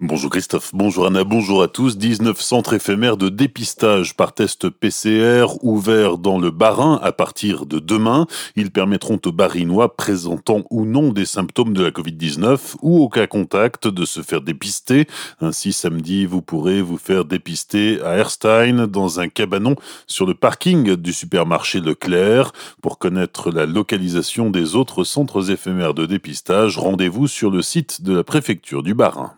Bonjour Christophe, bonjour Anna, bonjour à tous. 19 centres éphémères de dépistage par test PCR ouverts dans le Bas-Rhin à partir de demain. Ils permettront aux Barinois présentant ou non des symptômes de la Covid-19 ou au cas contact de se faire dépister. Ainsi, samedi, vous pourrez vous faire dépister à Erstein dans un cabanon sur le parking du supermarché Leclerc. Pour connaître la localisation des autres centres éphémères de dépistage, rendez-vous sur le site de la préfecture du Bas-Rhin.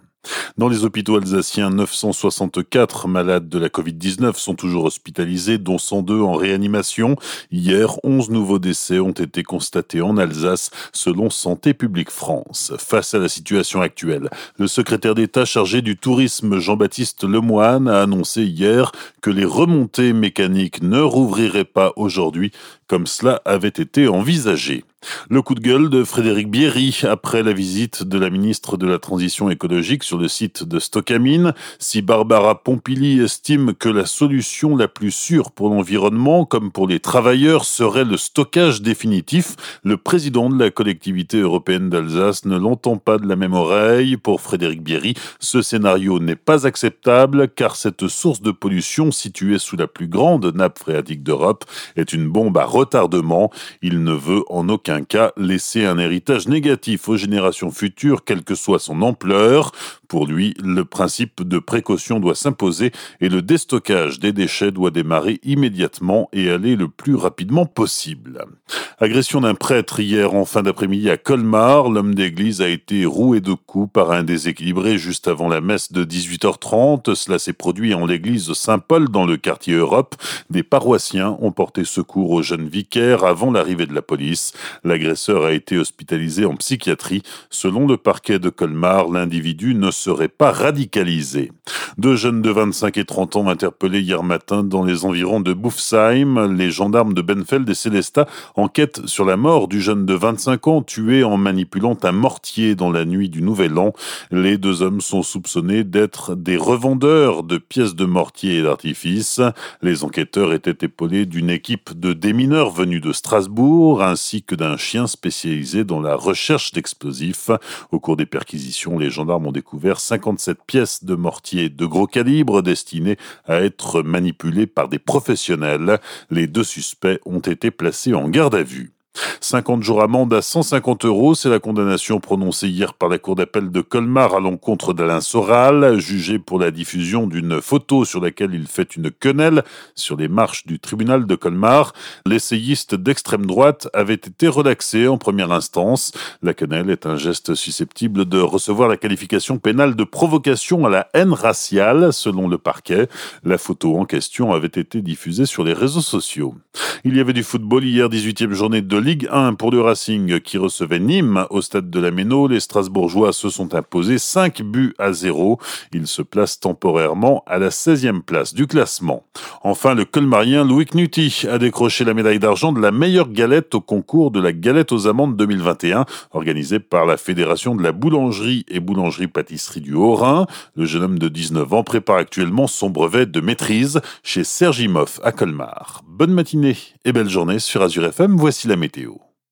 Dans les hôpitaux alsaciens, 964 malades de la Covid-19 sont toujours hospitalisés, dont 102 en réanimation. Hier, 11 nouveaux décès ont été constatés en Alsace, selon Santé publique France. Face à la situation actuelle, le secrétaire d'État chargé du tourisme, Jean-Baptiste Lemoine, a annoncé hier que les remontées mécaniques ne rouvriraient pas aujourd'hui, comme cela avait été envisagé. Le coup de gueule de Frédéric Bierry après la visite de la ministre de la Transition écologique sur le site de Stockamine. Si Barbara Pompili estime que la solution la plus sûre pour l'environnement comme pour les travailleurs serait le stockage définitif, le président de la collectivité européenne d'Alsace ne l'entend pas de la même oreille. Pour Frédéric Bierry, ce scénario n'est pas acceptable car cette source de pollution située sous la plus grande nappe phréatique d'Europe est une bombe à retardement. Il ne veut en aucun cas laisser un héritage négatif aux générations futures, quelle que soit son ampleur. Pour lui, le principe de précaution doit s'imposer et le déstockage des déchets doit démarrer immédiatement et aller le plus rapidement possible. Agression d'un prêtre hier en fin d'après-midi à Colmar. L'homme d'église a été roué de coups par un déséquilibré juste avant la messe de 18h30. Cela s'est produit en l'église Saint-Paul dans le quartier Europe. Des paroissiens ont porté secours au jeune vicaire avant l'arrivée de la police. L'agresseur a été hospitalisé en psychiatrie. Selon le parquet de Colmar, l'individu ne serait pas radicalisé. Deux jeunes de 25 et 30 ans interpellés hier matin dans les environs de Buffsheim. Les gendarmes de Benfeld et Célestat enquêtent sur la mort du jeune de 25 ans tué en manipulant un mortier dans la nuit du Nouvel An. Les deux hommes sont soupçonnés d'être des revendeurs de pièces de mortier et d'artifice. Les enquêteurs étaient épaulés d'une équipe de démineurs venus de Strasbourg ainsi que d'un chien spécialisé dans la recherche d'explosifs. Au cours des perquisitions, les gendarmes ont découvert 57 pièces de mortier de gros calibre destinées à être manipulées par des professionnels. Les deux suspects ont été placés en garde à vue. 50 jours amende à 150 euros, c'est la condamnation prononcée hier par la Cour d'appel de Colmar à l'encontre d'Alain Soral, jugé pour la diffusion d'une photo sur laquelle il fait une quenelle sur les marches du tribunal de Colmar. L'essayiste d'extrême droite avait été relaxé en première instance. La quenelle est un geste susceptible de recevoir la qualification pénale de provocation à la haine raciale, selon le parquet. La photo en question avait été diffusée sur les réseaux sociaux. Il y avait du football hier, 18e journée de Ligue 1 pour le Racing qui recevait Nîmes au stade de la Méno. Les Strasbourgeois se sont imposés 5 buts à 0. Ils se placent temporairement à la 16e place du classement. Enfin, le colmarien Louis Knutti a décroché la médaille d'argent de la meilleure galette au concours de la galette aux amandes 2021, organisé par la Fédération de la boulangerie et boulangerie-pâtisserie du Haut-Rhin. Le jeune homme de 19 ans prépare actuellement son brevet de maîtrise chez Sergimov à Colmar. Bonne matinée et belle journée sur Azure FM. Voici la météo. with you.